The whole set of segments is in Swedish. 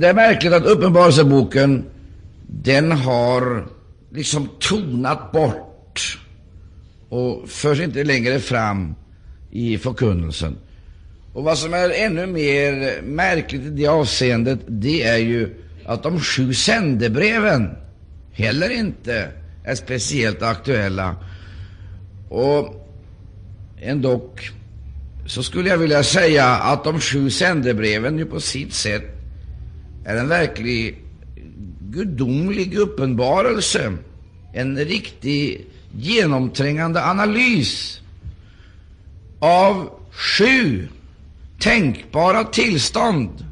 Det är märkligt att Uppenbarelseboken, den har liksom tonat bort och förs inte längre fram i förkunnelsen. Och vad som är ännu mer märkligt i det avseendet, det är ju att de sju sändebreven heller inte är speciellt aktuella. Och ändock så skulle jag vilja säga att de sju sändebreven ju på sitt sätt är en verklig gudomlig uppenbarelse, en riktig genomträngande analys av sju tänkbara tillstånd.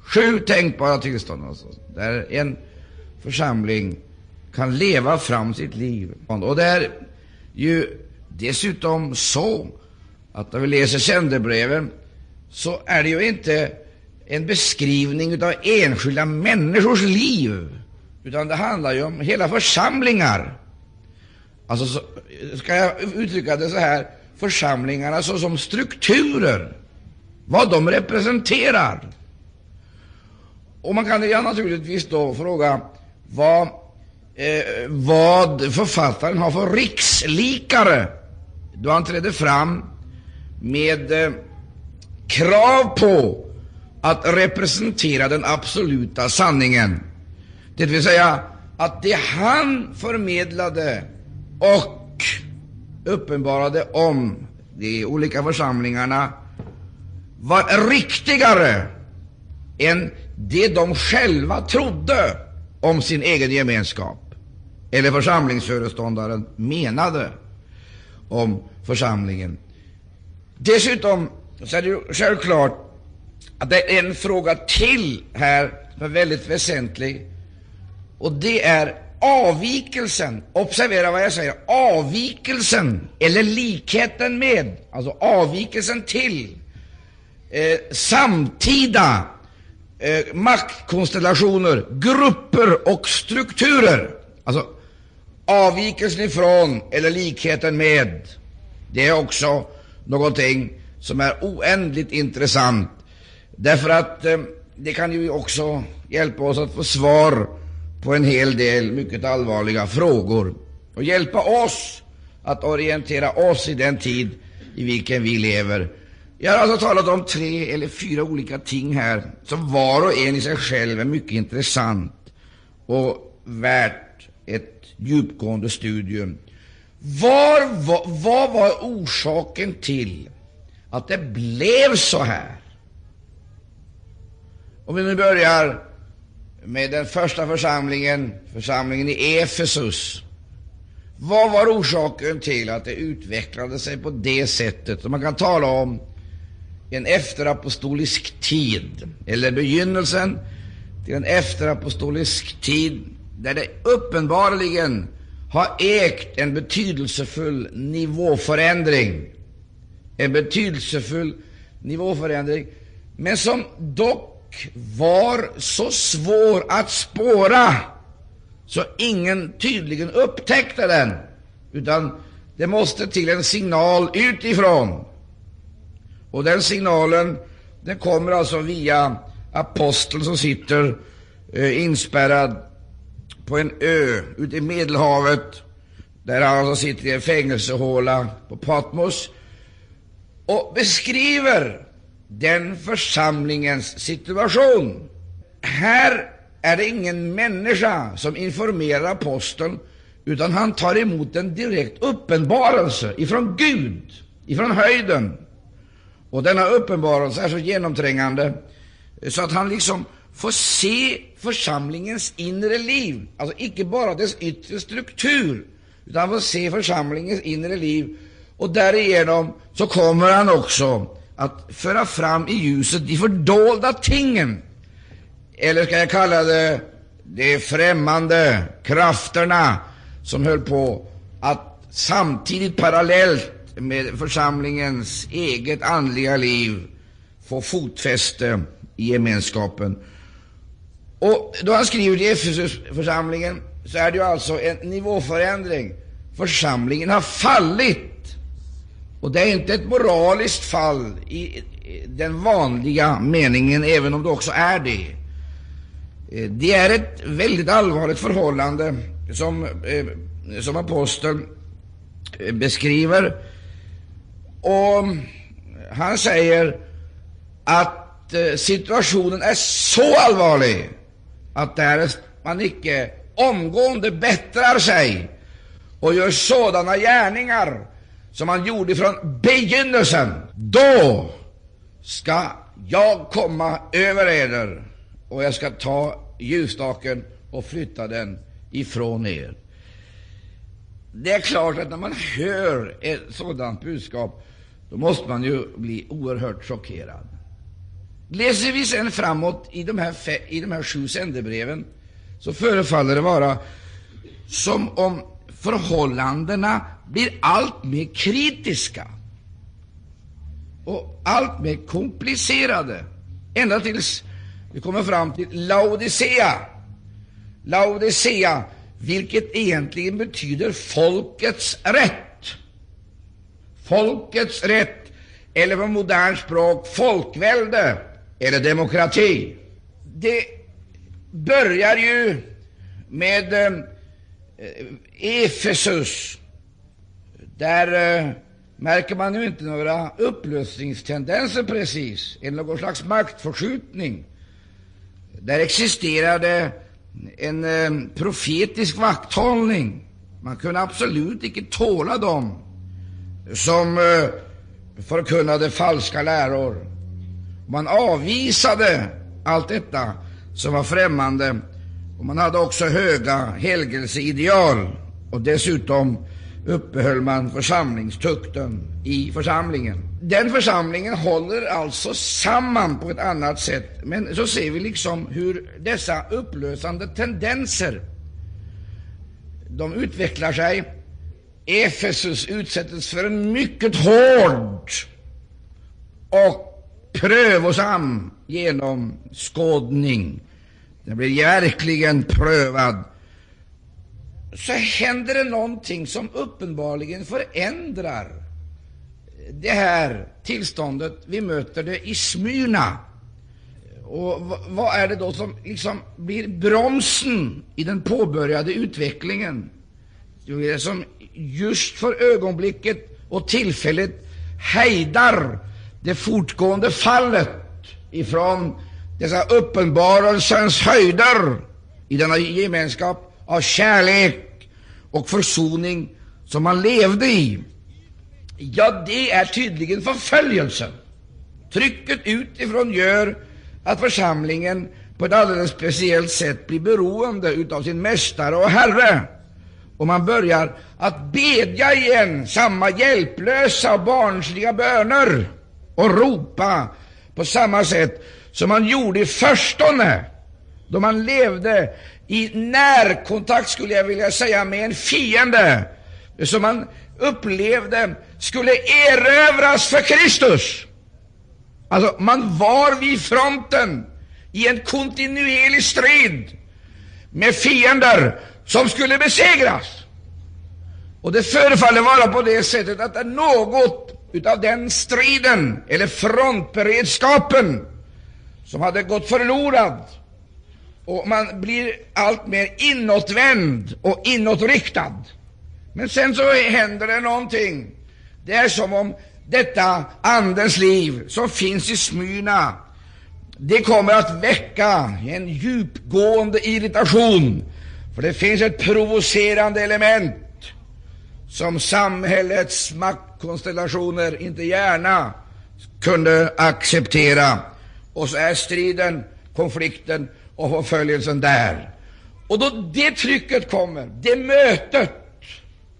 Sju tänkbara tillstånd, alltså, där en församling kan leva fram sitt liv. Och det är ju dessutom så att när vi läser sändebreven så är det ju inte en beskrivning av enskilda människors liv, utan det handlar ju om hela församlingar. Alltså, så, ska jag uttrycka det så här, församlingarna såsom strukturer, vad de representerar. Och man kan ja, naturligtvis då fråga vad, eh, vad författaren har för rikslikare då han trädde fram med eh, krav på att representera den absoluta sanningen. Det vill säga att det han förmedlade och uppenbarade om de olika församlingarna var riktigare än det de själva trodde om sin egen gemenskap eller församlingsföreståndaren menade om församlingen. Dessutom så är det ju självklart det är en fråga till här som är väldigt väsentlig, och det är avvikelsen. Observera vad jag säger. Avvikelsen, eller likheten med, alltså avvikelsen till eh, samtida eh, maktkonstellationer, grupper och strukturer. Alltså avvikelsen ifrån eller likheten med, det är också någonting som är oändligt intressant, därför att eh, det kan ju också hjälpa oss att få svar på en hel del mycket allvarliga frågor och hjälpa oss att orientera oss i den tid i vilken vi lever. Jag har alltså talat om tre eller fyra olika ting här som var och en i sig själv är mycket intressant och värt ett djupgående studium. Var, var, vad var orsaken till att det blev så här? Om vi nu börjar med den första församlingen, församlingen i Efesus. Vad var orsaken till att det utvecklade sig på det sättet? Man kan tala om en efterapostolisk tid, eller begynnelsen till en efterapostolisk tid, där det uppenbarligen har ägt en betydelsefull nivåförändring. En betydelsefull nivåförändring, men som dock var så svår att spåra så ingen tydligen upptäckte den, utan det måste till en signal utifrån. Och den signalen den kommer alltså via aposteln som sitter eh, inspärrad på en ö ute i Medelhavet, där han alltså sitter i en fängelsehåla på Patmos och beskriver den församlingens situation. Här är det ingen människa som informerar aposteln, utan han tar emot en direkt uppenbarelse ifrån Gud, ifrån höjden. Och denna uppenbarelse är så genomträngande så att han liksom får se församlingens inre liv, alltså icke bara dess yttre struktur, utan han får se församlingens inre liv, och därigenom så kommer han också att föra fram i ljuset de fördolda tingen, eller ska jag kalla det de främmande krafterna som höll på att samtidigt, parallellt med församlingens eget andliga liv, få fotfäste i gemenskapen. Och då han skriver till Efesusförsamlingen så är det ju alltså en nivåförändring. Församlingen har fallit. Och det är inte ett moraliskt fall i den vanliga meningen, även om det också är det. Eh, det är ett väldigt allvarligt förhållande som, eh, som aposteln eh, beskriver. Och han säger att situationen är så allvarlig att därest man icke omgående bättrar sig och gör sådana gärningar som man gjorde från begynnelsen, då ska jag komma över eder och jag ska ta ljusstaken och flytta den ifrån er. Det är klart att när man hör ett sådant budskap, då måste man ju bli oerhört chockerad. Läser vi sen framåt i de här, i de här sju sändebreven, så förefaller det vara som om förhållandena blir allt mer kritiska och allt mer komplicerade, ända tills vi kommer fram till Laodicea. Laodicea, vilket egentligen betyder folkets rätt. Folkets rätt, eller på modernt språk folkvälde eller demokrati. Det börjar ju med eh, Efesus. Där eh, märker man ju inte några upplösningstendenser precis, eller någon slags maktförskjutning. Där existerade en eh, profetisk vakthållning. Man kunde absolut icke tåla dem som eh, förkunnade falska läror. Man avvisade allt detta som var främmande, och man hade också höga helgelseideal, och dessutom uppehöll man församlingstukten i församlingen. Den församlingen håller alltså samman på ett annat sätt, men så ser vi liksom hur dessa upplösande tendenser de utvecklar sig. Efesus utsätts för en mycket hård och prövosam genomskådning. Den blir verkligen prövad så händer det någonting som uppenbarligen förändrar det här tillståndet. Vi möter det i Smyrna. Och vad är det då som liksom blir bromsen i den påbörjade utvecklingen? Jo, Det som just för ögonblicket och tillfället hejdar det fortgående fallet ifrån dessa uppenbarelsens höjder i denna gemenskap av kärlek och försoning som man levde i, ja, det är tydligen förföljelsen. Trycket utifrån gör att församlingen på ett alldeles speciellt sätt blir beroende av sin mästare och herre. Och man börjar att bedja igen samma hjälplösa och barnsliga böner och ropa på samma sätt som man gjorde i förstone, då man levde i närkontakt, skulle jag vilja säga, med en fiende som man upplevde skulle erövras för Kristus. Alltså, man var vid fronten i en kontinuerlig strid med fiender som skulle besegras. Och det förefaller vara på det sättet att något utav den striden, eller frontberedskapen, som hade gått förlorad och man blir allt mer inåtvänd och inåtriktad. Men sen så händer det någonting. Det är som om detta Andens liv som finns i Smyrna, det kommer att väcka en djupgående irritation, för det finns ett provocerande element som samhällets maktkonstellationer inte gärna kunde acceptera. Och så är striden, konflikten och förföljelsen där. Och då det trycket kommer, det mötet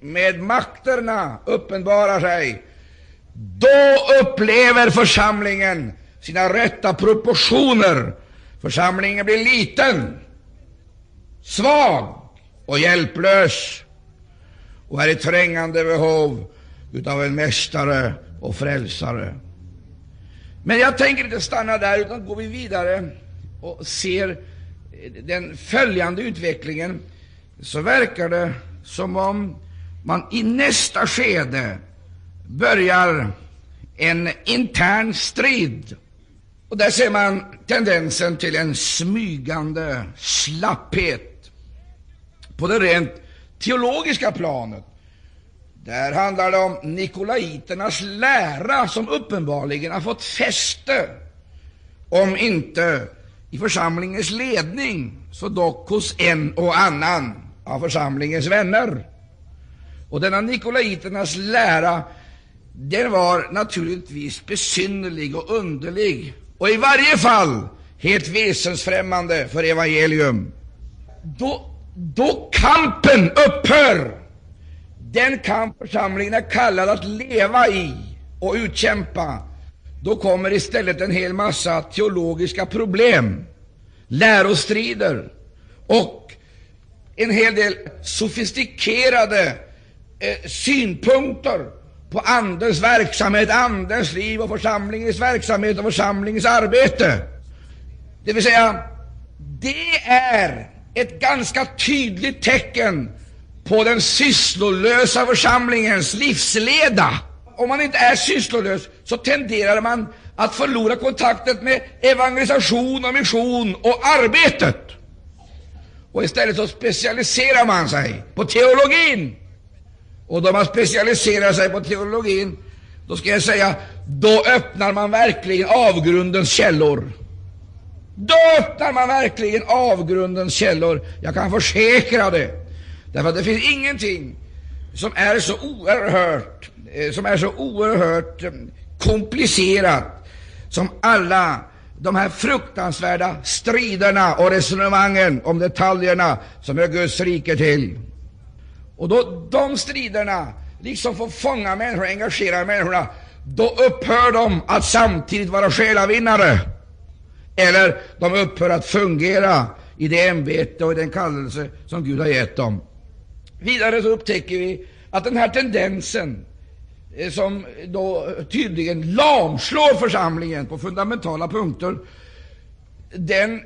med makterna uppenbarar sig, då upplever församlingen sina rätta proportioner. Församlingen blir liten, svag och hjälplös och är i trängande behov utav en mästare och frälsare. Men jag tänker inte stanna där, utan går vi vidare och ser den följande utvecklingen, så verkar det som om man i nästa skede börjar en intern strid Och där ser man tendensen till en smygande slapphet på det rent teologiska planet. Där handlar det om nikolaiternas lära som uppenbarligen har fått fäste, om inte i församlingens ledning, så dock hos en och annan av församlingens vänner. Och denna nikolaiternas lära, den var naturligtvis besynnerlig och underlig och i varje fall helt väsensfrämmande för evangelium. Då, då kampen upphör, den kamp församlingen är kallad att leva i och utkämpa, då kommer istället en hel massa teologiska problem, lärostrider och en hel del sofistikerade eh, synpunkter på Andens verksamhet, Andens liv och församlingens verksamhet och församlingens arbete. Det vill säga, det är ett ganska tydligt tecken på den sysslolösa församlingens livsleda. Om man inte är sysslolös så tenderar man att förlora kontakten med evangelisation och mission och arbetet. Och istället så specialiserar man sig på teologin. Och då man specialiserar sig på teologin, då ska jag säga, då öppnar man verkligen avgrundens källor. Då öppnar man verkligen avgrundens källor. Jag kan försäkra det. Därför att det finns ingenting som är så oerhört, Eh, som är så oerhört eh, komplicerat som alla de här fruktansvärda striderna och resonemangen om detaljerna som hör Guds rike till. Och då de striderna liksom får fånga människor och engagera människorna, då upphör de att samtidigt vara själavinnare. Eller de upphör att fungera i det ämbete och i den kallelse som Gud har gett dem. Vidare så upptäcker vi att den här tendensen, Eh, som då tydligen lamslår församlingen på fundamentala punkter, den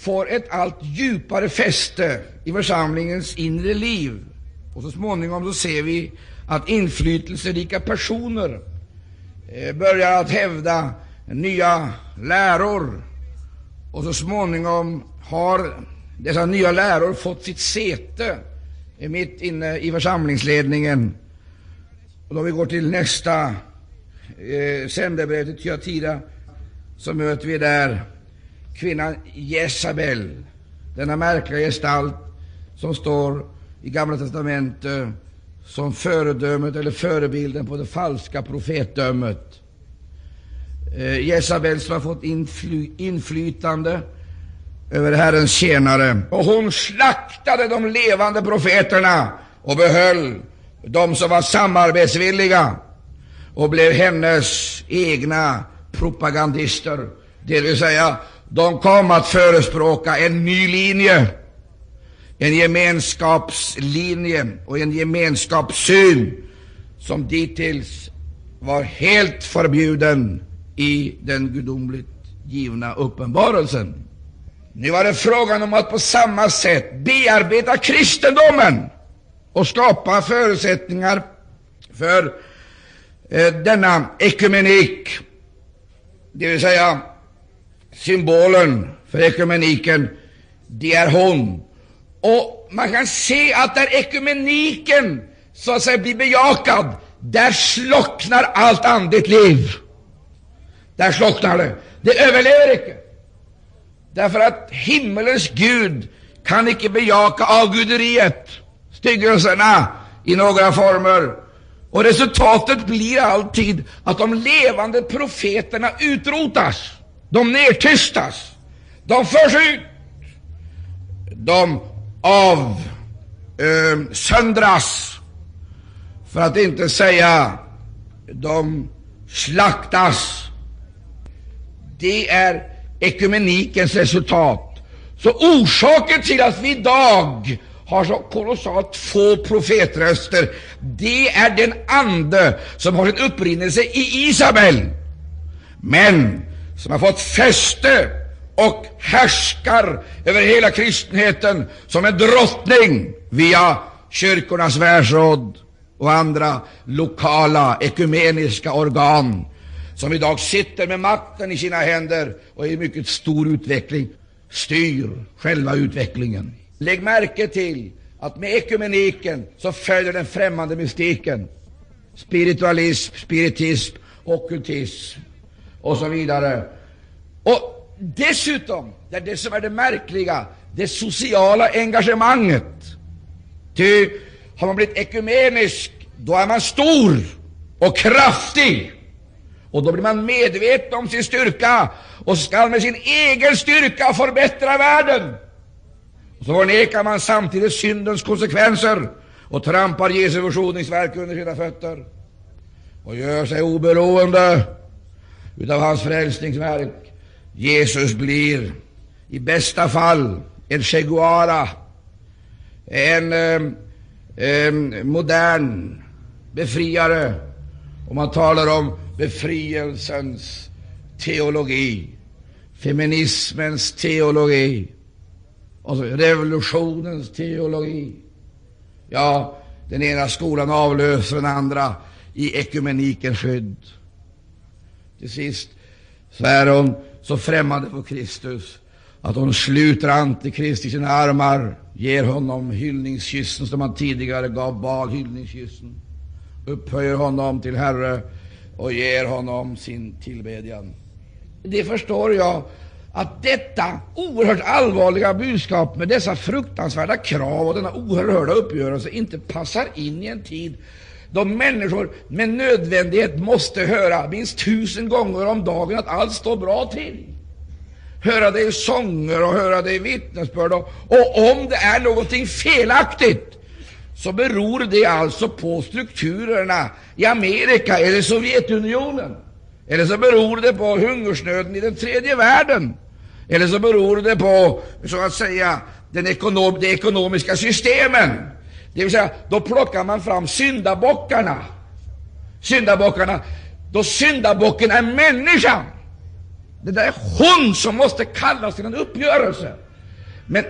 får ett allt djupare fäste i församlingens inre liv. Och så småningom så ser vi att inflytelserika personer eh, börjar att hävda nya läror. Och så småningom har dessa nya läror fått sitt säte eh, mitt inne i församlingsledningen. Och då vi går till nästa eh, sändebrev till Tyatira så möter vi där kvinnan Jezabel, denna märkliga gestalt som står i Gamla testamentet som föredömet eller förebilden på det falska profetdömet. Eh, Jezabel som har fått infly, inflytande över Herrens tjänare. Och hon slaktade de levande profeterna och behöll de som var samarbetsvilliga och blev hennes egna propagandister. Det vill säga, de kom att förespråka en ny linje, en gemenskapslinje och en gemenskapssyn som dittills var helt förbjuden i den gudomligt givna uppenbarelsen. Nu var det frågan om att på samma sätt bearbeta kristendomen och skapa förutsättningar för eh, denna ekumenik, det vill säga symbolen för ekumeniken, det är hon. Och man kan se att där ekumeniken så att säga blir bejakad, där slocknar allt andligt liv. Där slocknar det. Det överlever icke. Därför att himmelens Gud kan icke bejaka avguderiet, styggelserna i några former. Och resultatet blir alltid att de levande profeterna utrotas, de nedtystas, de förs ut, de avsöndras, ehm, eh, för att inte säga de slaktas. Det är ekumenikens resultat. Så orsaken till att vi idag har så kolossalt få profetröster, det är den ande som har sin upprinnelse i Isabel, men som har fått fäste och härskar över hela kristenheten som en drottning via kyrkornas världsråd och andra lokala ekumeniska organ som idag sitter med makten i sina händer och i mycket stor utveckling styr själva utvecklingen. Lägg märke till att med ekumeniken så följer den främmande mystiken. Spiritualism, spiritism, ockultism och så vidare. Och dessutom, det är det som är det märkliga, det sociala engagemanget. Ty har man blivit ekumenisk, då är man stor och kraftig. Och då blir man medveten om sin styrka och skall med sin egen styrka förbättra världen. Så förnekar man samtidigt syndens konsekvenser och trampar Jesu försoningsverk under sina fötter och gör sig oberoende utav hans frälsningsverk. Jesus blir i bästa fall en Che Guevara, en eh, eh, modern befriare, och man talar om befrielsens teologi, feminismens teologi, och så revolutionens teologi. Ja, den ena skolan avlöser den andra i ekumenikens skydd. Till sist så är hon så främmande för Kristus att hon sluter Antikrist i sina armar, ger honom hyllningskyssen som han tidigare gav Baal hyllningskyssen, upphöjer honom till Herre och ger honom sin tillbedjan. Det förstår jag att detta oerhört allvarliga budskap med dessa fruktansvärda krav och denna oerhörda uppgörelse inte passar in i en tid då människor med nödvändighet måste höra minst tusen gånger om dagen att allt står bra till. Höra det i sånger och höra det i vittnesbörd. Och, och om det är någonting felaktigt så beror det alltså på strukturerna i Amerika eller Sovjetunionen. Eller så beror det på hungersnöden i den tredje världen. Eller så beror det på, så att säga, den ekonom, de ekonomiska systemen. Det vill säga, då plockar man fram syndabockarna. Syndabockarna, då syndabocken är människan. Det där är hon som måste kallas till en uppgörelse. Men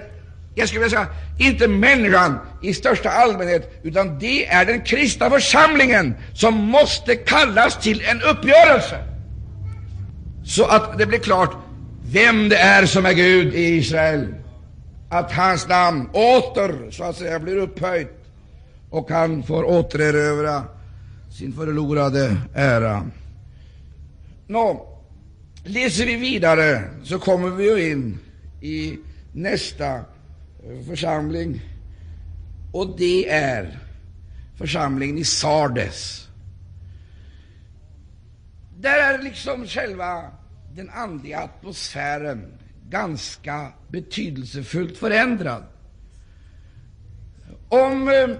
jag skulle vilja säga, inte människan i största allmänhet, utan det är den kristna församlingen som måste kallas till en uppgörelse. Så att det blir klart vem det är som är Gud i Israel. Att hans namn åter, så att säga, blir upphöjt och han får återerövra sin förlorade ära. Nå, läser vi vidare så kommer vi ju in i nästa eh, församling, och det är församlingen i Sardes. Där är liksom själva den andliga atmosfären ganska betydelsefullt förändrad. Om eh,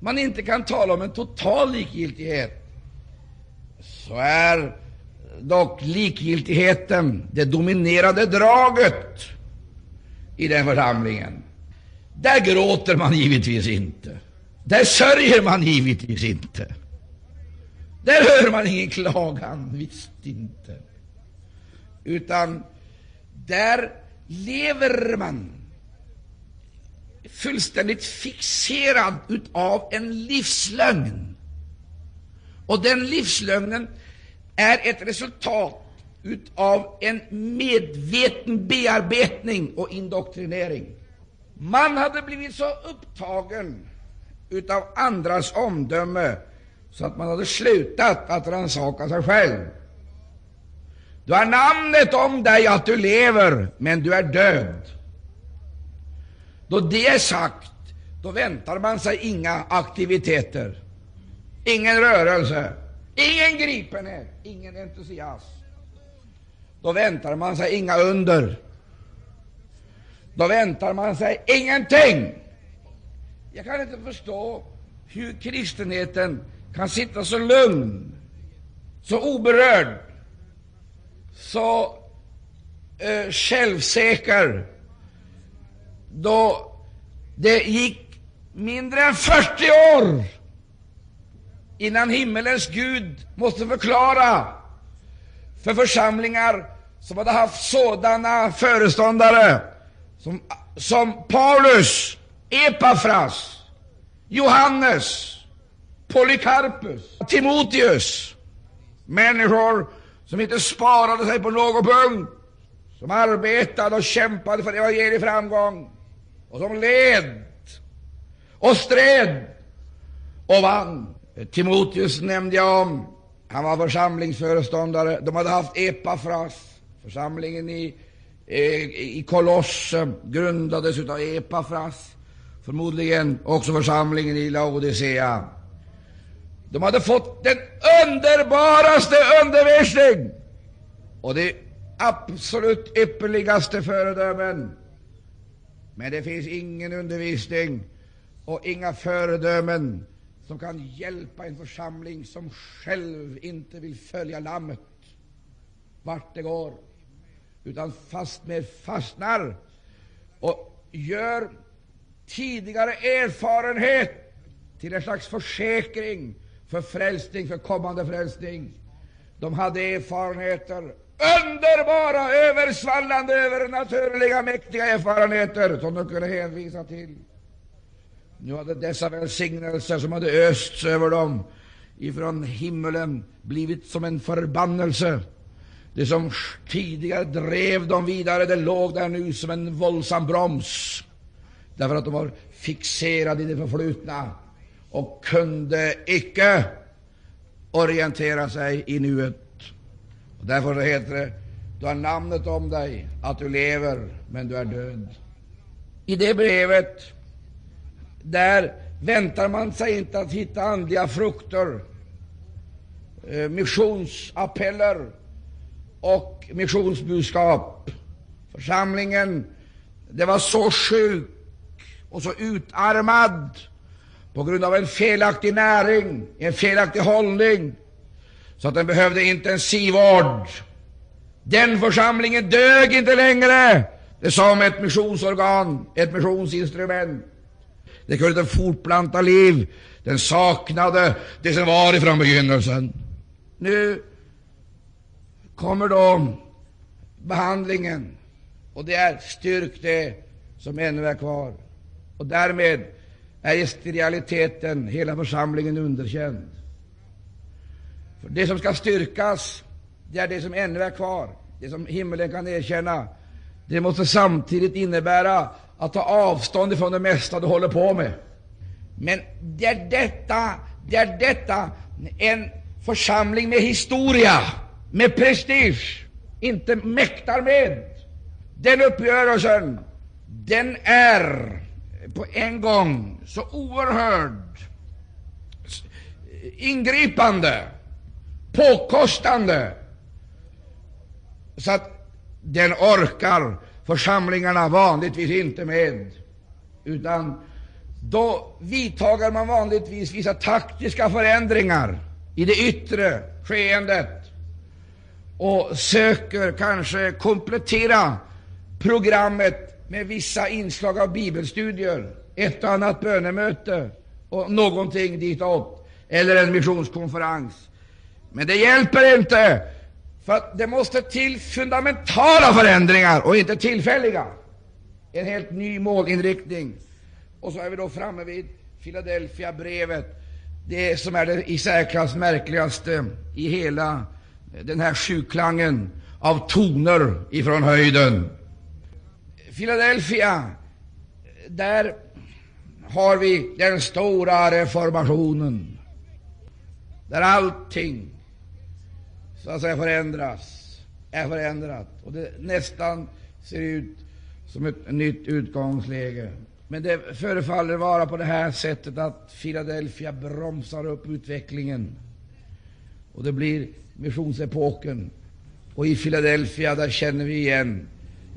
man inte kan tala om en total likgiltighet, så är dock likgiltigheten det dominerande draget i den församlingen. Där gråter man givetvis inte. Där sörjer man givetvis inte. Där hör man ingen klagan, visst inte. Utan där lever man fullständigt fixerad utav en livslögn. Och den livslögnen är ett resultat utav en medveten bearbetning och indoktrinering. Man hade blivit så upptagen utav andras omdöme så att man hade slutat att rannsaka sig själv. Du har namnet om dig att du lever, men du är död. Då det är sagt, då väntar man sig inga aktiviteter, ingen rörelse, ingen gripenhet, ingen entusiasm. Då väntar man sig inga under. Då väntar man sig ingenting. Jag kan inte förstå hur kristenheten kan sitta så lugn, så oberörd, så eh, självsäker, då det gick mindre än 40 år innan himmelens Gud måste förklara för församlingar som hade haft sådana föreståndare som, som Paulus, Epafras, Johannes, Polycarpus, Timoteus, människor som inte sparade sig på någon punkt, som arbetade och kämpade för evangelisk framgång och som led och stred och vann. Timoteus nämnde jag om. Han var församlingsföreståndare. De hade haft Epafras. Församlingen i, eh, i Kolosse grundades av Epafras. Förmodligen också församlingen i Laodicea. De hade fått den underbaraste undervisning och de absolut ypperligaste föredömen. Men det finns ingen undervisning och inga föredömen som kan hjälpa en församling som själv inte vill följa Lammet vart det går, utan fastmer fastnar och gör tidigare erfarenhet till en slags försäkring för frälsning, för kommande frälsning. De hade erfarenheter, underbara, översvallande, övernaturliga, mäktiga erfarenheter som de kunde hänvisa till. Nu hade dessa välsignelser som hade östs över dem ifrån himmelen blivit som en förbannelse. Det som tidigare drev dem vidare, det låg där nu som en våldsam broms, därför att de var fixerade i det förflutna och kunde icke orientera sig i nuet. Och därför heter det, du har namnet om dig att du lever, men du är död. I det brevet, där väntar man sig inte att hitta andliga frukter, eh, missionsappeller och missionsbudskap. Församlingen, det var så sjuk och så utarmad på grund av en felaktig näring, en felaktig hållning, så att den behövde intensivvård. Den församlingen dög inte längre Det sa om ett missionsorgan, ett missionsinstrument. Det kunde inte fortplanta liv. Den saknade det som var ifrån begynnelsen. Nu kommer då behandlingen, och det är styrk det som ännu är kvar. Och därmed är i realiteten hela församlingen underkänd. För det som ska styrkas, det är det som ännu är kvar, det som himmelen kan erkänna. Det måste samtidigt innebära att ta avstånd från det mesta du håller på med. Men det är detta, det är detta en församling med historia, med prestige, inte mäktar med. Den uppgörelsen, den är på en gång så oerhört ingripande, påkostande, så att den orkar församlingarna vanligtvis inte med, utan då vidtager man vanligtvis vissa taktiska förändringar i det yttre skeendet och söker kanske komplettera programmet med vissa inslag av bibelstudier, ett och annat bönemöte och någonting ditåt, eller en missionskonferens. Men det hjälper inte, för det måste till fundamentala förändringar och inte tillfälliga. En helt ny målinriktning. Och så är vi då framme vid Philadelphia-brevet, det som är det i särklass märkligaste i hela den här sjuklangen av toner ifrån höjden. Philadelphia, där har vi den stora reformationen, där allting så att säga förändras, är förändrat, och det nästan ser ut som ett nytt utgångsläge. Men det förefaller vara på det här sättet att Philadelphia bromsar upp utvecklingen, och det blir missionsepoken. Och i Philadelphia, där känner vi igen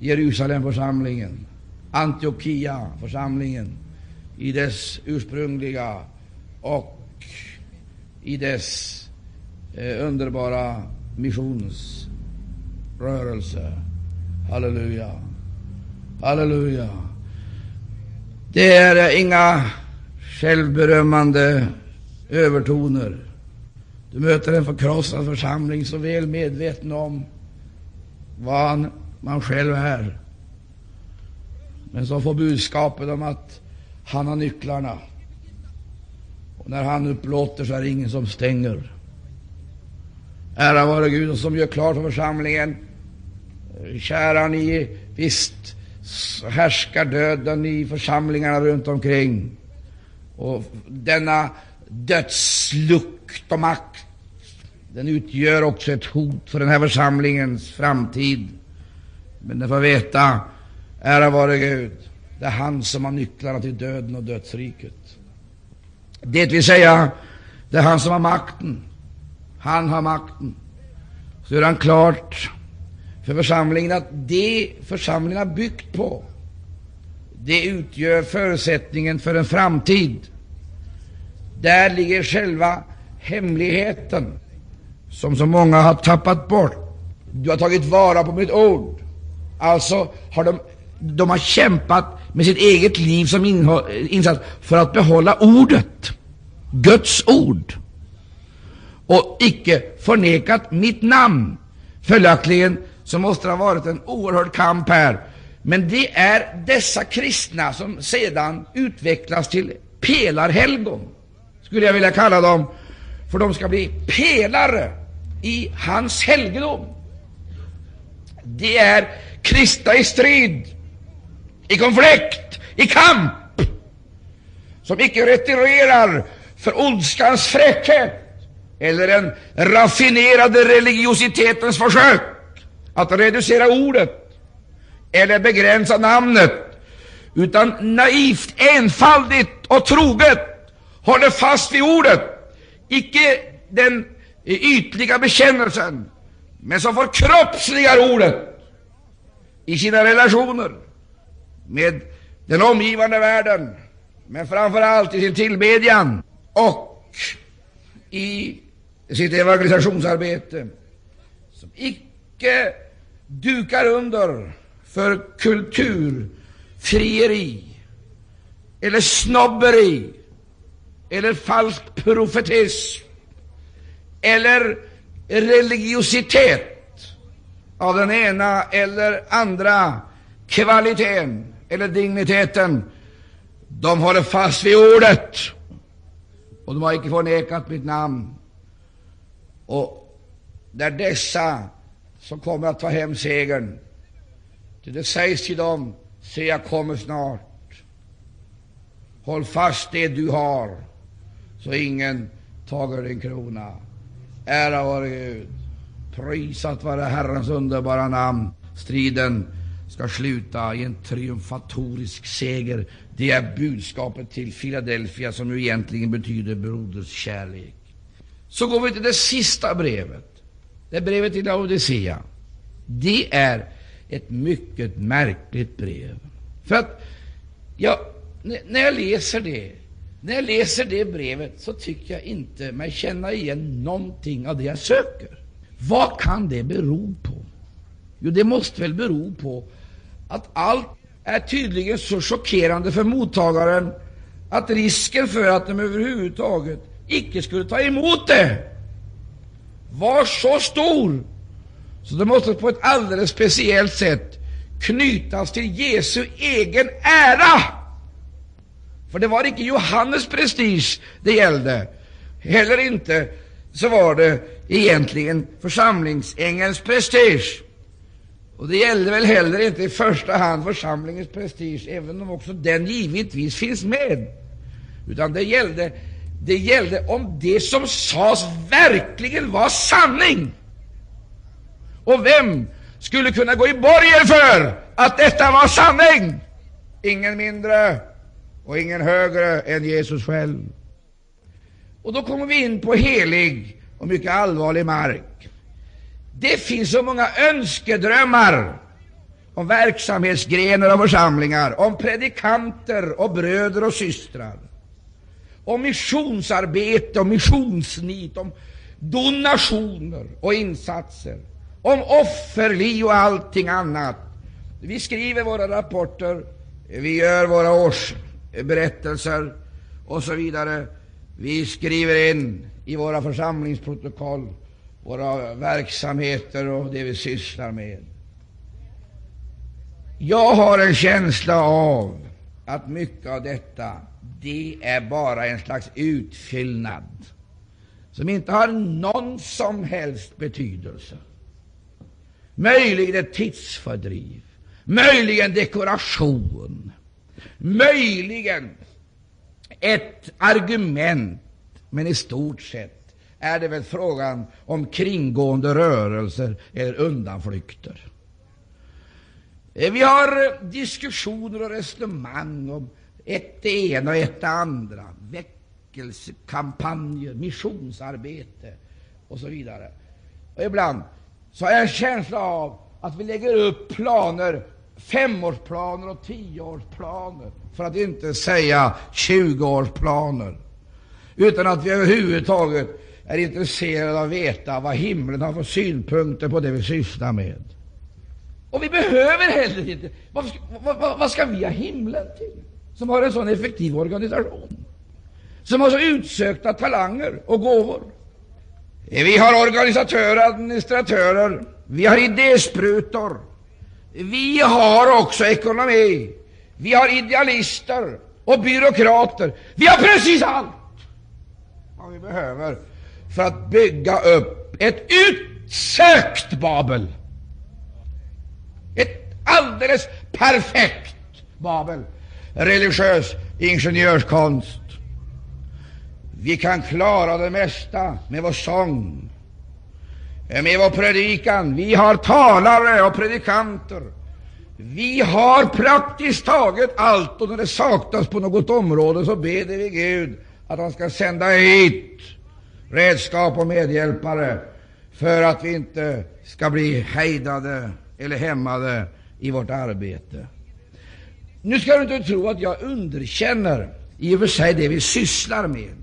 Jerusalemförsamlingen, Antiochia-församlingen i dess ursprungliga och i dess eh, underbara missionsrörelse. Halleluja. Halleluja. Det är inga självberömmande övertoner. Du möter en förkrossad församling så väl medveten om vad man själv är, men som får budskapet om att han har nycklarna. Och när han upplåter så är det ingen som stänger. Ära vare Gud som gör klart för församlingen. Kära ni, visst härskar döden i församlingarna runt omkring. Och denna dödslukt och makt, den utgör också ett hot för den här församlingens framtid. Men den får veta, ära vare Gud, det är han som har nycklarna till döden och dödsriket. Det vill säga, det är han som har makten. Han har makten. Så gör han klart för församlingen att det församlingen har byggt på, det utgör förutsättningen för en framtid. Där ligger själva hemligheten, som så många har tappat bort. Du har tagit vara på mitt ord. Alltså har de, de har kämpat med sitt eget liv som insats för att behålla ordet, Guds ord, och icke förnekat mitt namn. Följaktligen så måste det ha varit en oerhörd kamp här. Men det är dessa kristna som sedan utvecklas till pelarhelgon, skulle jag vilja kalla dem, för de ska bli pelare i hans helgedom. Det är kristna i strid, i konflikt, i kamp, som icke retirerar för ondskans fräckhet eller den raffinerade religiositetens försök att reducera ordet eller begränsa namnet, utan naivt, enfaldigt och troget håller fast vid ordet, icke den ytliga bekännelsen, men som förkroppsligar ordet i sina relationer med den omgivande världen, men framför allt i sin tillbedjan och i sitt evangelisationsarbete, som icke dukar under för kulturfrieri eller snobberi eller falsk profetism eller religiositet av den ena eller andra kvaliteten eller digniteten. De håller fast vid ordet, och de har icke förnekat mitt namn. Och är dessa som kommer att ta hem segern. Det sägs till dem, se jag kommer snart. Håll fast det du har, så ingen tager din krona. Ära vare Gud. Prisat vare Herrens underbara namn. Striden ska sluta i en triumfatorisk seger. Det är budskapet till Filadelfia, som ju egentligen betyder broders kärlek. Så går vi till det sista brevet. Det brevet till Laodicea. Det är ett mycket märkligt brev. För att, ja, när jag läser det, när jag läser det brevet, så tycker jag inte mig känna igen någonting av det jag söker. Vad kan det bero på? Jo, det måste väl bero på att allt är tydligen så chockerande för mottagaren att risken för att de överhuvudtaget icke skulle ta emot det var så stor så det måste på ett alldeles speciellt sätt knytas till Jesu egen ära. För det var icke Johannes prestige det gällde, heller inte så var det egentligen församlingsängelns prestige. Och det gällde väl heller inte i första hand församlingens prestige, även om också den givetvis finns med, utan det gällde, det gällde om det som sades verkligen var sanning. Och vem skulle kunna gå i borgen för att detta var sanning? Ingen mindre och ingen högre än Jesus själv. Och då kommer vi in på helig och mycket allvarlig mark. Det finns så många önskedrömmar om verksamhetsgrenar och församlingar, om predikanter och bröder och systrar, om missionsarbete och missionsnit, om donationer och insatser, om offerliv och allting annat. Vi skriver våra rapporter, vi gör våra berättelser och så vidare. Vi skriver in i våra församlingsprotokoll våra verksamheter och det vi sysslar med. Jag har en känsla av att mycket av detta, det är bara en slags utfyllnad som inte har någon som helst betydelse. Möjligen ett tidsfördriv, möjligen dekoration, möjligen ett argument, men i stort sett är det väl frågan om kringgående rörelser eller undanflykter. Eh, vi har eh, diskussioner och resonemang om ett det ena och ett det andra, väckelsekampanjer, missionsarbete och så vidare. Och ibland så har jag en känsla av att vi lägger upp planer, femårsplaner och tioårsplaner, för att inte säga tjugoårsplaner, utan att vi överhuvudtaget är intresserade av att veta vad himlen har för synpunkter på det vi sysslar med. Och vi behöver heller inte. Vad ska, vad, vad ska vi ha himlen till, som har en sån effektiv organisation, som har så utsökta talanger och gåvor? Vi har organisatörer, administratörer, vi har idésprutor, vi har också ekonomi, vi har idealister och byråkrater. Vi har precis allt vad vi behöver för att bygga upp ett utsökt Babel. Ett alldeles perfekt Babel. Religiös ingenjörskonst. Vi kan klara det mesta med vår sång, med vår predikan. Vi har talare och predikanter. Vi har praktiskt taget allt, och när det saknas på något område så beder vi Gud att han ska sända hit redskap och medhjälpare för att vi inte ska bli hejdade eller hämmade i vårt arbete. Nu ska du inte tro att jag underkänner i och för sig det vi sysslar med.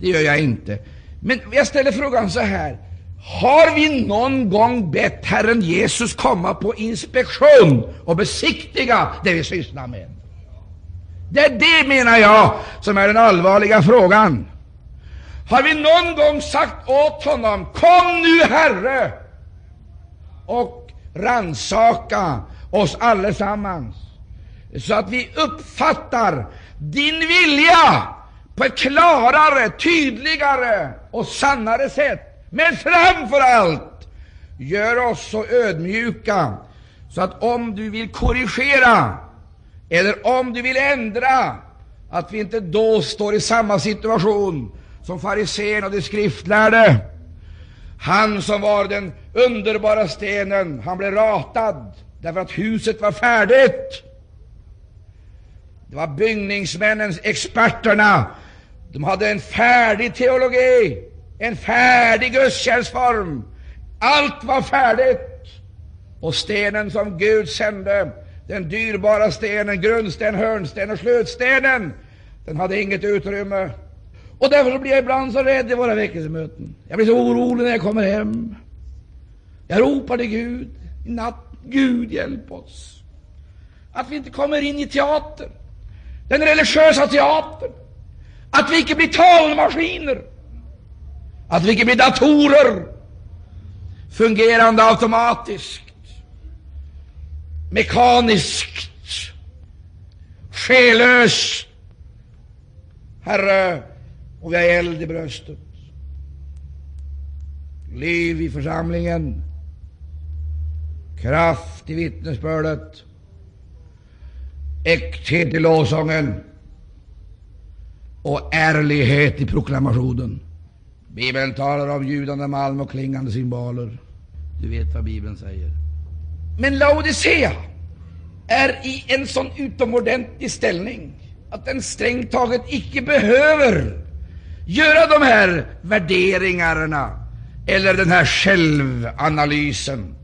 Det gör jag inte. Men jag ställer frågan så här. Har vi någon gång bett Herren Jesus komma på inspektion och besiktiga det vi sysslar med? Det är det, menar jag, som är den allvarliga frågan. Har vi någon gång sagt åt honom, kom nu, Herre, och ransaka oss allesammans, så att vi uppfattar din vilja på ett klarare, tydligare och sannare sätt. Men framför allt, gör oss så ödmjuka så att om du vill korrigera eller om du vill ändra, att vi inte då står i samma situation som farisén och de skriftlärde. Han som var den underbara stenen, han blev ratad därför att huset var färdigt. Det var byggningsmännen, experterna. De hade en färdig teologi, en färdig gudstjänstform. Allt var färdigt. Och stenen som Gud sände, den dyrbara stenen, grundsten, hörnsten och slutstenen, den hade inget utrymme. Och därför blir jag ibland så rädd i våra väckelsemöten. Jag blir så orolig när jag kommer hem. Jag ropar till Gud i natt. Gud, hjälp oss. Att vi inte kommer in i teatern, den religiösa teatern. Att vi inte blir talmaskiner. Att vi inte blir datorer, fungerande automatiskt, mekaniskt, själlöst. Herre, och vi har eld i bröstet. Liv i församlingen, kraft i vittnesbördet, äkthet i lovsången och ärlighet i proklamationen. Bibeln talar om ljudande malm och klingande cymbaler. Du vet vad Bibeln säger. Men Laodicea är i en sån utomordentlig ställning att den strängt taget icke behöver göra de här värderingarna eller den här självanalysen.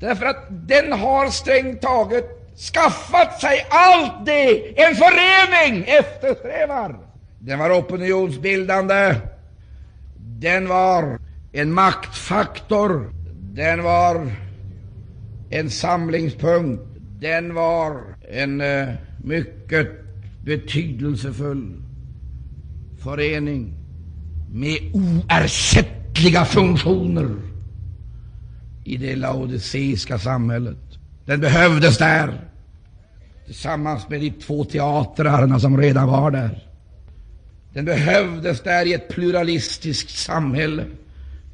Därför att den har strängt taget skaffat sig allt det en förening eftersträvar. Den var opinionsbildande, den var en maktfaktor, den var en samlingspunkt, den var en eh, mycket betydelsefull förening med oersättliga funktioner i det laodiceiska samhället. Den behövdes där tillsammans med de två teatrarna som redan var där. Den behövdes där i ett pluralistiskt samhälle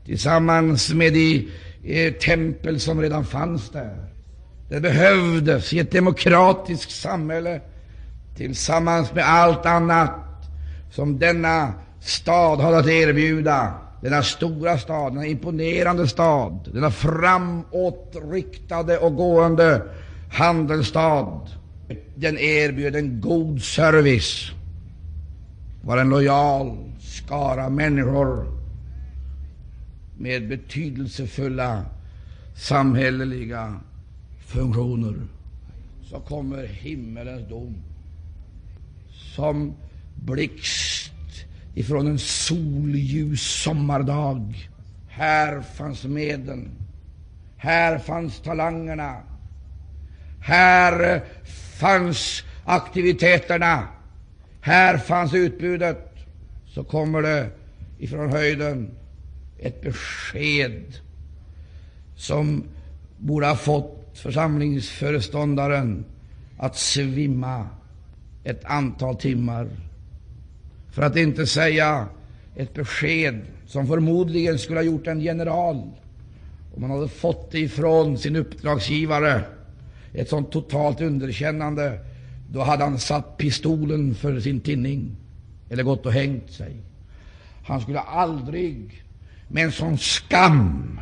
tillsammans med de eh, tempel som redan fanns där. Den behövdes i ett demokratiskt samhälle tillsammans med allt annat som denna stad hade att erbjuda. Denna stora stad, denna imponerande stad, denna framåtriktade och gående handelsstad. Den erbjöd en god service, var en lojal skara människor med betydelsefulla samhälleliga funktioner. Så kommer himmelens dom som blixt ifrån en solljus sommardag. Här fanns medlen, här fanns talangerna, här fanns aktiviteterna, här fanns utbudet. Så kommer det ifrån höjden ett besked som borde ha fått församlingsföreståndaren att svimma ett antal timmar. För att inte säga ett besked som förmodligen skulle ha gjort en general om han hade fått det ifrån sin uppdragsgivare. Ett sånt totalt underkännande. Då hade han satt pistolen för sin tinning eller gått och hängt sig. Han skulle aldrig med en sån skam,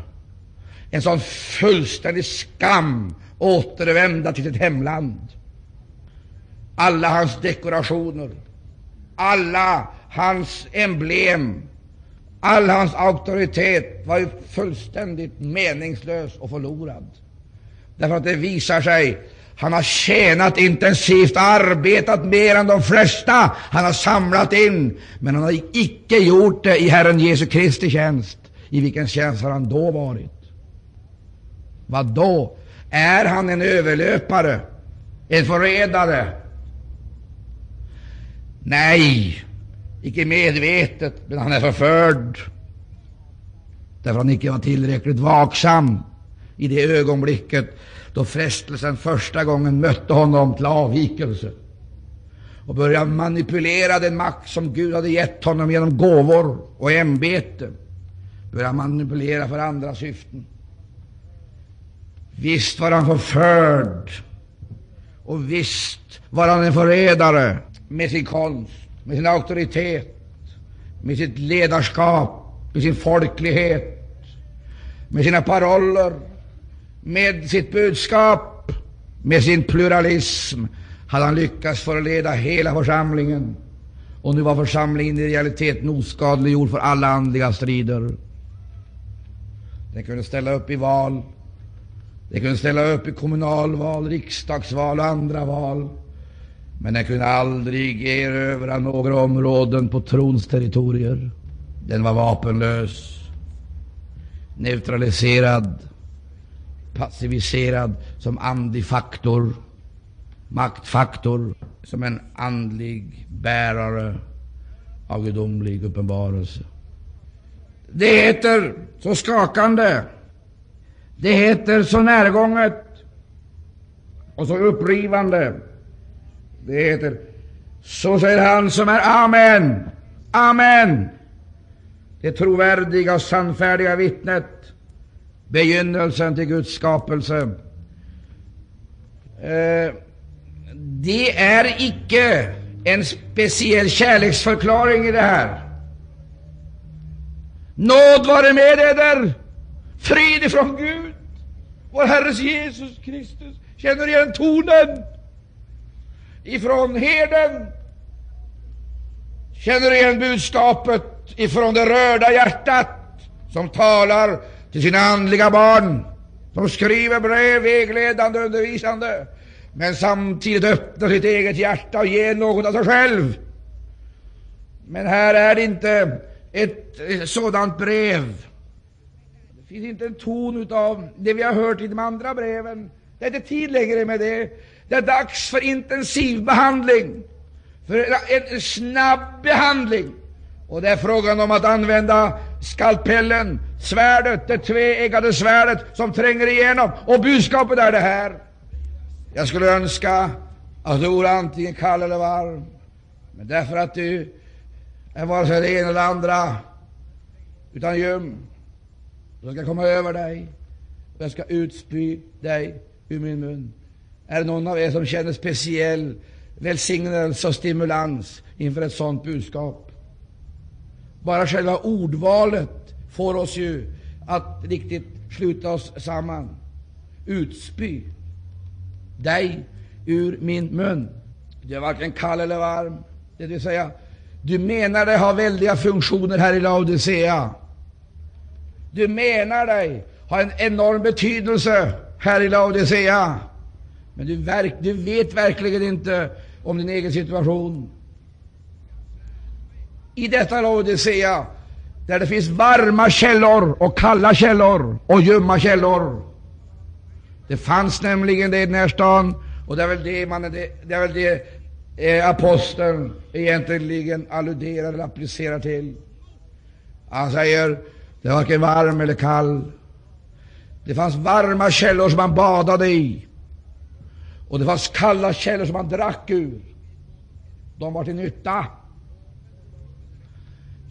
en sån fullständig skam, återvända till sitt hemland. Alla hans dekorationer, alla hans emblem, all hans auktoritet var ju fullständigt meningslös och förlorad. Därför att det visar sig han har tjänat intensivt, arbetat mer än de flesta. Han har samlat in, men han har icke gjort det i Herren Jesu Kristi tjänst. I vilken tjänst har han då varit? Vad då? Är han en överlöpare, en förrädare? Nej, icke medvetet, men han är förförd därför han icke var tillräckligt vaksam i det ögonblicket då frestelsen första gången mötte honom till avvikelse och började manipulera den makt som Gud hade gett honom genom gåvor och ämbete, började manipulera för andra syften. Visst var han förförd, och visst var han en förrädare med sin konst, med sin auktoritet, med sitt ledarskap, med sin folklighet, med sina paroller, med sitt budskap, med sin pluralism hade han lyckats förleda hela församlingen. Och nu var församlingen i realiteten oskadliggjord för alla andliga strider. Den kunde ställa upp i val, den kunde ställa upp i kommunalval, riksdagsval och andra val. Men den kunde aldrig erövra några områden på trons territorier. Den var vapenlös, neutraliserad passiviserad som andlig faktor, maktfaktor, som en andlig bärare av gudomlig uppenbarelse. Det heter så skakande, det heter så närgånget och så upprivande. Det heter så säger han som är Amen, Amen, det trovärdiga och sannfärdiga vittnet begynnelsen till Guds skapelse. Eh, det är icke en speciell kärleksförklaring i det här. Nåd vare med eder, frid ifrån Gud, vår Herres Jesus Kristus. Känner igen tonen ifrån herden? Känner igen budskapet ifrån det rörda hjärtat som talar till sina andliga barn, som skriver brev, vägledande, och undervisande, men samtidigt öppnar sitt eget hjärta och ger något av sig själv. Men här är det inte ett eh, sådant brev. Det finns inte en ton av det vi har hört i de andra breven. Det är inte tid längre med det. Det är dags för intensiv behandling, för en snabb behandling. Och det är frågan om att använda skalpellen, svärdet, det tveeggade svärdet som tränger igenom. Och budskapet är det här. Jag skulle önska att du vore antingen kall eller varm. Men därför att du är vare sig det ena eller andra, utan göm. Jag ska komma över dig och jag ska utspy dig ur min mun. Är det någon av er som känner speciell välsignelse och stimulans inför ett sådant budskap? Bara själva ordvalet får oss ju att riktigt sluta oss samman. Utspy dig ur min mun. Du är varken kall eller varm. Det vill säga, du menar dig ha väldiga funktioner här i Laodicea. Du menar dig ha en enorm betydelse här i Laodicea. Men du, verk, du vet verkligen inte om din egen situation. I detta Laodicea, där det finns varma källor och kalla källor och ljumma källor. Det fanns nämligen det i den här stan, och det är väl det, man, det, det, är väl det eh, aposteln egentligen alluderar eller applicerar till. Han säger, det var varken varm eller kall. Det fanns varma källor som man badade i, och det fanns kalla källor som man drack ur. De var till nytta.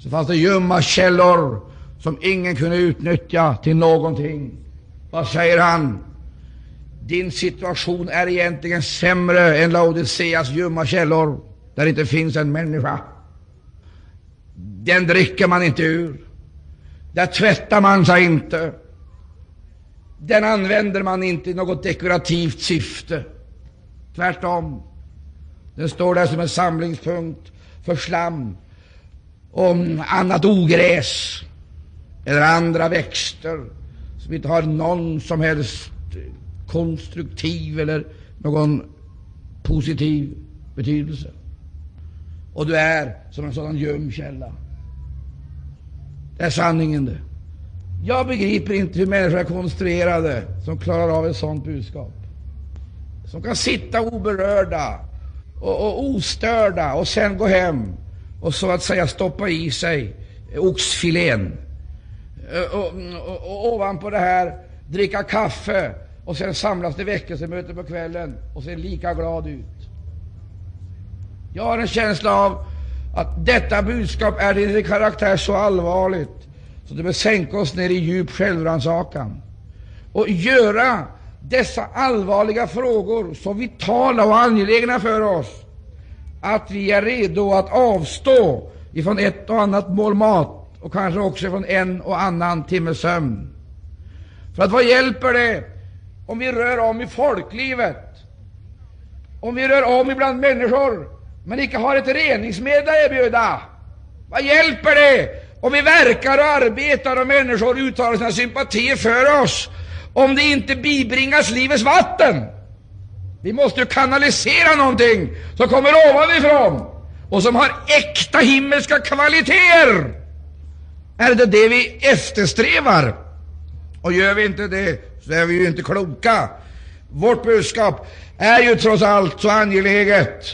Så fanns det ljumma källor som ingen kunde utnyttja till någonting. Vad säger han? Din situation är egentligen sämre än Laodiceas ljumma källor, där det inte finns en människa. Den dricker man inte ur. Där tvättar man sig inte. Den använder man inte i något dekorativt syfte. Tvärtom. Den står där som en samlingspunkt för slam om annat ogräs eller andra växter som inte har någon som helst konstruktiv eller någon positiv betydelse. Och du är som en sådan ljum källa. Det är sanningen det. Jag begriper inte hur människor är konstruerade som klarar av ett sådant budskap. Som kan sitta oberörda och, och ostörda och sen gå hem och så att säga stoppa i sig oxfilén. Eh, och, och, och, ovanpå det här dricka kaffe och sen samlas det väckelsemöte på kvällen och se lika glad ut. Jag har en känsla av att detta budskap är till sin karaktär så allvarligt så det bör sänka oss ner i djup självrannsakan och göra dessa allvarliga frågor så vitala och angelägna för oss att vi är redo att avstå ifrån ett och annat mål mat och kanske också från en och annan timme sömn. För att vad hjälper det om vi rör om i folklivet, om vi rör om ibland människor men icke har ett reningsmedel att erbjuda? Vad hjälper det om vi verkar och arbetar och människor uttalar sina sympatier för oss om det inte bibringas livets vatten? Vi måste ju kanalisera någonting som kommer ovanifrån och som har äkta himmelska kvaliteter. Är det det vi eftersträvar? Och gör vi inte det, så är vi ju inte kloka. Vårt budskap är ju trots allt så angeläget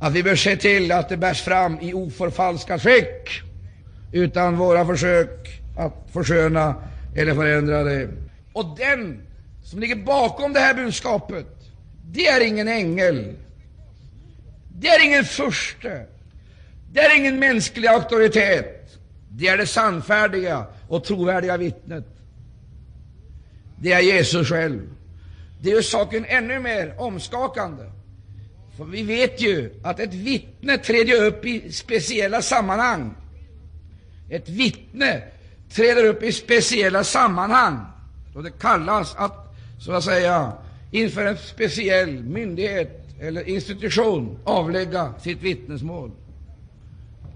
att vi bör se till att det bärs fram i oförfalskat skick, utan våra försök att försköna eller förändra det. Och den som ligger bakom det här budskapet, det är ingen ängel. Det är ingen furste. Det är ingen mänsklig auktoritet. Det är det sannfärdiga och trovärdiga vittnet. Det är Jesus själv. Det gör saken ännu mer omskakande. För vi vet ju att ett vittne träder upp i speciella sammanhang. Ett vittne träder upp i speciella sammanhang då det kallas att, så att säga, inför en speciell myndighet eller institution avlägga sitt vittnesmål.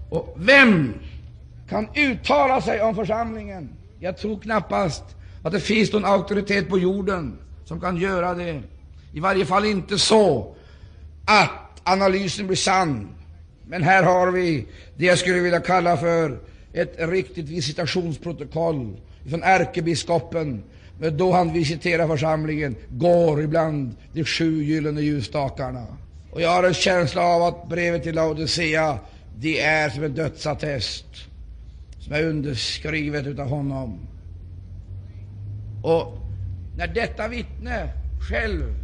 Och vem kan uttala sig om församlingen? Jag tror knappast att det finns någon auktoritet på jorden som kan göra det. I varje fall inte så att analysen blir sann. Men här har vi det jag skulle vilja kalla för ett riktigt visitationsprotokoll från ärkebiskopen men då han visiterar församlingen, går ibland de sju gyllene ljusstakarna. Och jag har en känsla av att brevet till Laodicea, det är som en dödsattest som är underskrivet utav honom. Och när detta vittne själv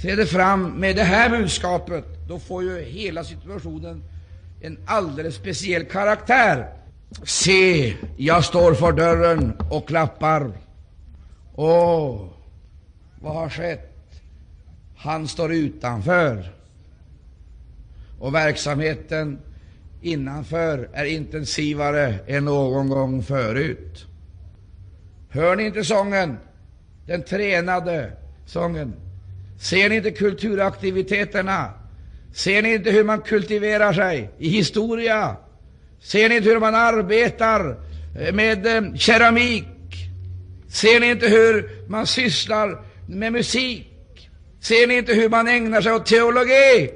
träder fram med det här budskapet, då får ju hela situationen en alldeles speciell karaktär. Se, jag står för dörren och klappar. Åh, vad har skett? Han står utanför. Och verksamheten innanför är intensivare än någon gång förut. Hör ni inte sången? Den tränade sången. Ser ni inte kulturaktiviteterna? Ser ni inte hur man kultiverar sig i historia? Ser ni inte hur man arbetar eh, med eh, keramik? Ser ni inte hur man sysslar med musik? Ser ni inte hur man ägnar sig åt teologi?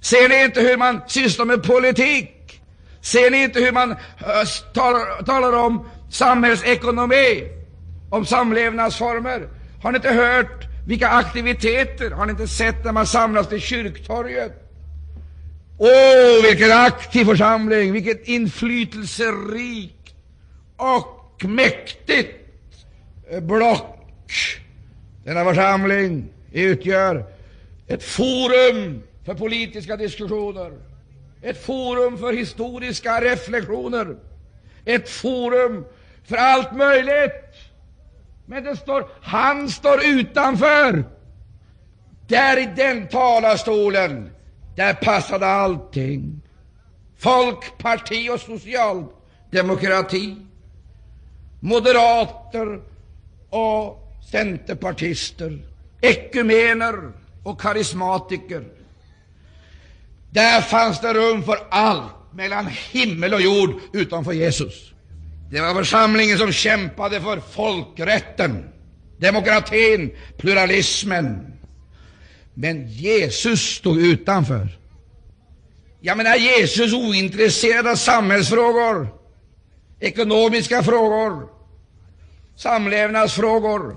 Ser ni inte hur man sysslar med politik? Ser ni inte hur man eh, talar, talar om samhällsekonomi, om samlevnadsformer? Har ni inte hört vilka aktiviteter? Har ni inte sett när man samlas till kyrktorget? Åh, vilken aktiv församling, vilket inflytelserikt och mäktigt block denna församling utgör ett forum för politiska diskussioner, ett forum för historiska reflektioner, ett forum för allt möjligt. Men det står, han står utanför. Där i den talarstolen, där passade allting. Folkparti och socialdemokrati, moderater och centerpartister, ekumener och karismatiker. Där fanns det rum för allt mellan himmel och jord utanför Jesus. Det var församlingen som kämpade för folkrätten, demokratin, pluralismen. Men Jesus stod utanför. Jag menar, Jesus ointresserad av samhällsfrågor, ekonomiska frågor, samlevnadsfrågor.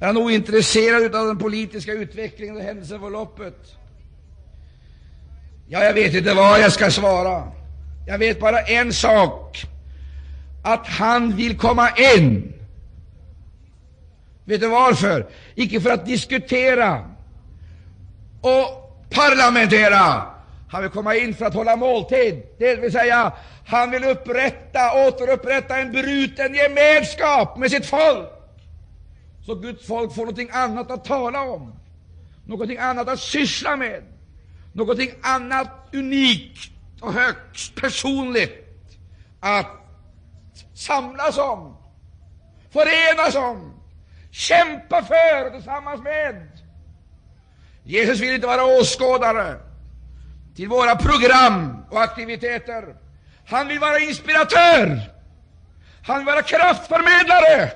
Är han ointresserad av den politiska utvecklingen och händelseförloppet? Ja, jag vet inte vad jag ska svara. Jag vet bara en sak, att han vill komma in. Vet du varför? Icke för att diskutera och parlamentera. Han vill komma in för att hålla måltid, det vill säga han vill upprätta, återupprätta en bruten gemenskap med sitt folk, så Guds folk får någonting annat att tala om, någonting annat att syssla med, någonting annat unikt och högst personligt att samlas om, förenas om, kämpa för tillsammans med. Jesus vill inte vara åskådare till våra program och aktiviteter. Han vill vara inspiratör. Han vill vara kraftförmedlare.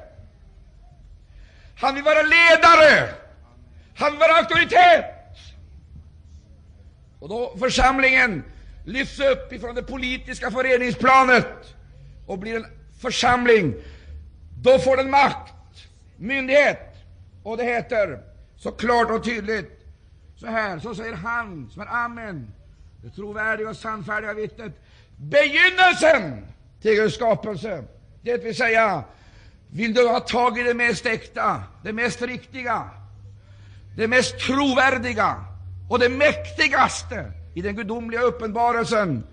Han vill vara ledare. Han vill vara auktoritet. Och då församlingen lyfts upp ifrån det politiska föreningsplanet och blir en församling, då får den makt, myndighet. Och det heter så klart och tydligt så här, så säger han som är Amen, det trovärdiga och sannfärdiga vittnet, begynnelsen till Guds skapelse. Det vill säga, vill du ha tag i det mest äkta, det mest riktiga, det mest trovärdiga och det mäktigaste i den gudomliga uppenbarelsen,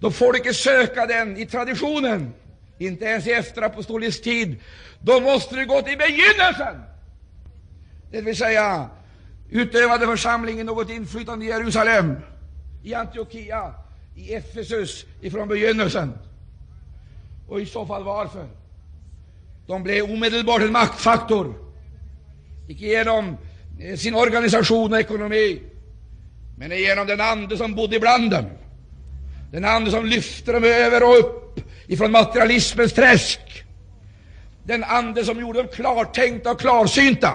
då får du inte söka den i traditionen, inte ens i efterapostolisk tid. Då måste du gå till begynnelsen. Det vill säga, utövade församlingen något inflytande i Jerusalem, i Antiochia, i Efesus ifrån begynnelsen? Och i så fall varför? De blev omedelbart en maktfaktor, icke genom eh, sin organisation och ekonomi, men genom den ande som bodde ibland dem, den ande som lyfte dem över och upp ifrån materialismens träsk, den ande som gjorde dem klartänkta och klarsynta,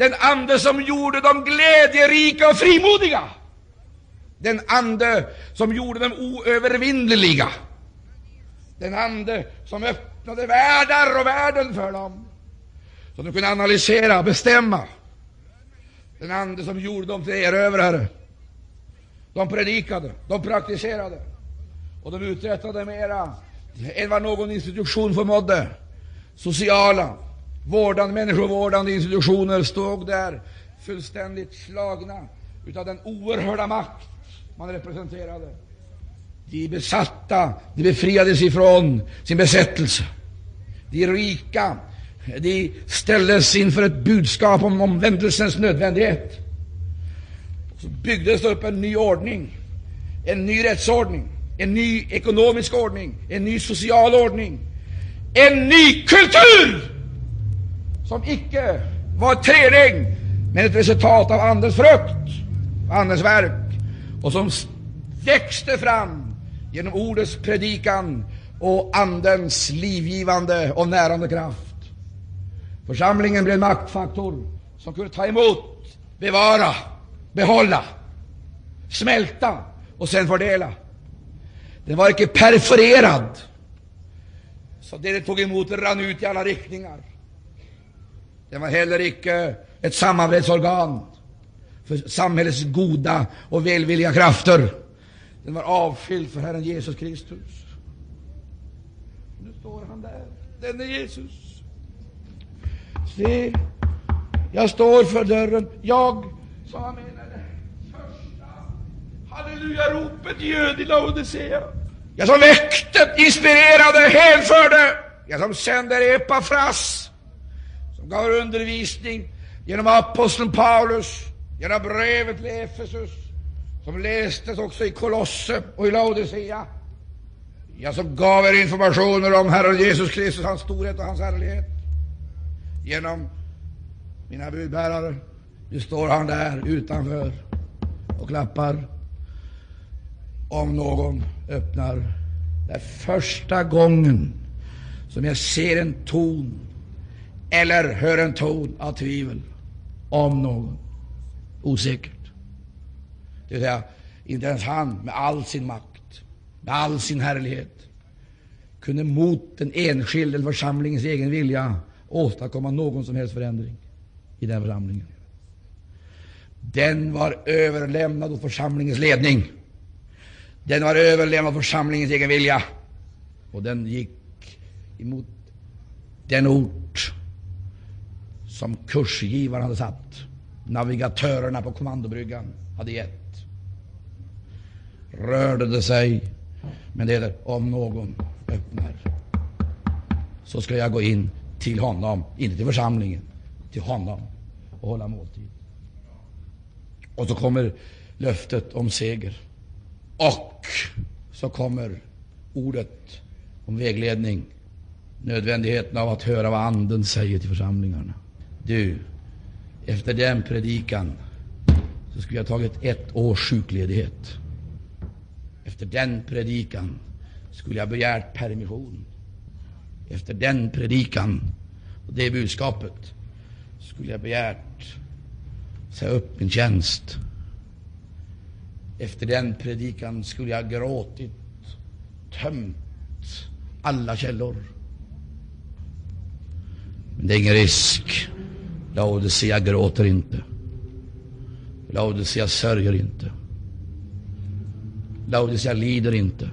den ande som gjorde dem glädjerika och frimodiga, den ande som gjorde dem oövervinneliga, den ande som öppnade världar och världen för dem, så de kunde analysera och bestämma, den ande som gjorde dem till erövrare. De predikade, de praktiserade. Och de uträttade mera än vad någon institution förmådde. Sociala, vårdande, människovårdande institutioner stod där fullständigt slagna utav den oerhörda makt man representerade. De besatta, de befriades ifrån sin besättelse. De rika, de ställdes inför ett budskap om omvändelsens nödvändighet. Så byggdes det upp en ny ordning, en ny rättsordning, en ny ekonomisk ordning, en ny social ordning, en ny kultur som icke var ett träning, men ett resultat av Andens frukt, Andens verk, och som växte fram genom ordets predikan och Andens livgivande och närande kraft. Församlingen blev en maktfaktor som kunde ta emot, bevara, behålla, smälta och sen fördela. Den var icke perforerad, så det det tog emot rann ut i alla riktningar. Den var heller icke ett samarbetsorgan för samhällets goda och välvilliga krafter. Den var avskild för Herren Jesus Kristus. Nu står han där, denne Jesus. Se, jag står för dörren. Jag, som han menade, första halleluja-ropet ljöd i Laodicea. Jag som väckte, inspirerade, hänförde. Jag som sänder Epafras, gav undervisning genom aposteln Paulus, genom brevet till Efesus, som lästes också i Kolosse och i Laodicea. Jag som gav er informationer om Herren Jesus Kristus, hans storhet och hans härlighet. Genom mina budbärare. Nu står han där utanför och klappar. Om någon öppnar. Det är första gången som jag ser en ton eller hör en ton av tvivel om någon. Osäkert. Det vill säga, inte ens han med all sin makt, med all sin härlighet, kunde mot den enskilde församlingens egen vilja åstadkomma någon som helst förändring i den församlingen. Den var överlämnad åt församlingens ledning. Den var överlämnad åt församlingens egen vilja. Och den gick emot den ort som kursgivaren hade satt, navigatörerna på kommandobryggan hade gett. Rörde det sig, men det är om någon öppnar, så ska jag gå in till honom, inte till församlingen, till honom och hålla måltid. Och så kommer löftet om seger. Och så kommer ordet om vägledning, nödvändigheten av att höra vad Anden säger till församlingarna. Du, efter den predikan så skulle jag tagit ett års sjukledighet. Efter den predikan skulle jag begärt permission. Efter den predikan och det budskapet skulle jag begärt säga upp min tjänst. Efter den predikan skulle jag gråtit, tömt alla källor. Men det är ingen risk. Laodicea gråter inte. Laodicea sörjer inte. Laodicea lider inte.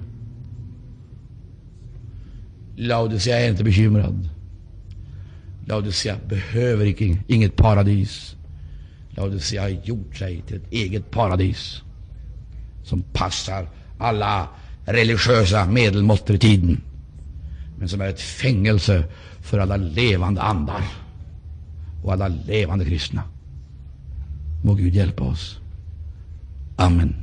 Laodicea är inte bekymrad. Laodicea behöver inget paradis. Laodicea har gjort sig till ett eget paradis som passar alla religiösa medelmåttor i tiden, men som är ett fängelse för alla levande andar och alla levande kristna. Må Gud hjälpa oss. Amen.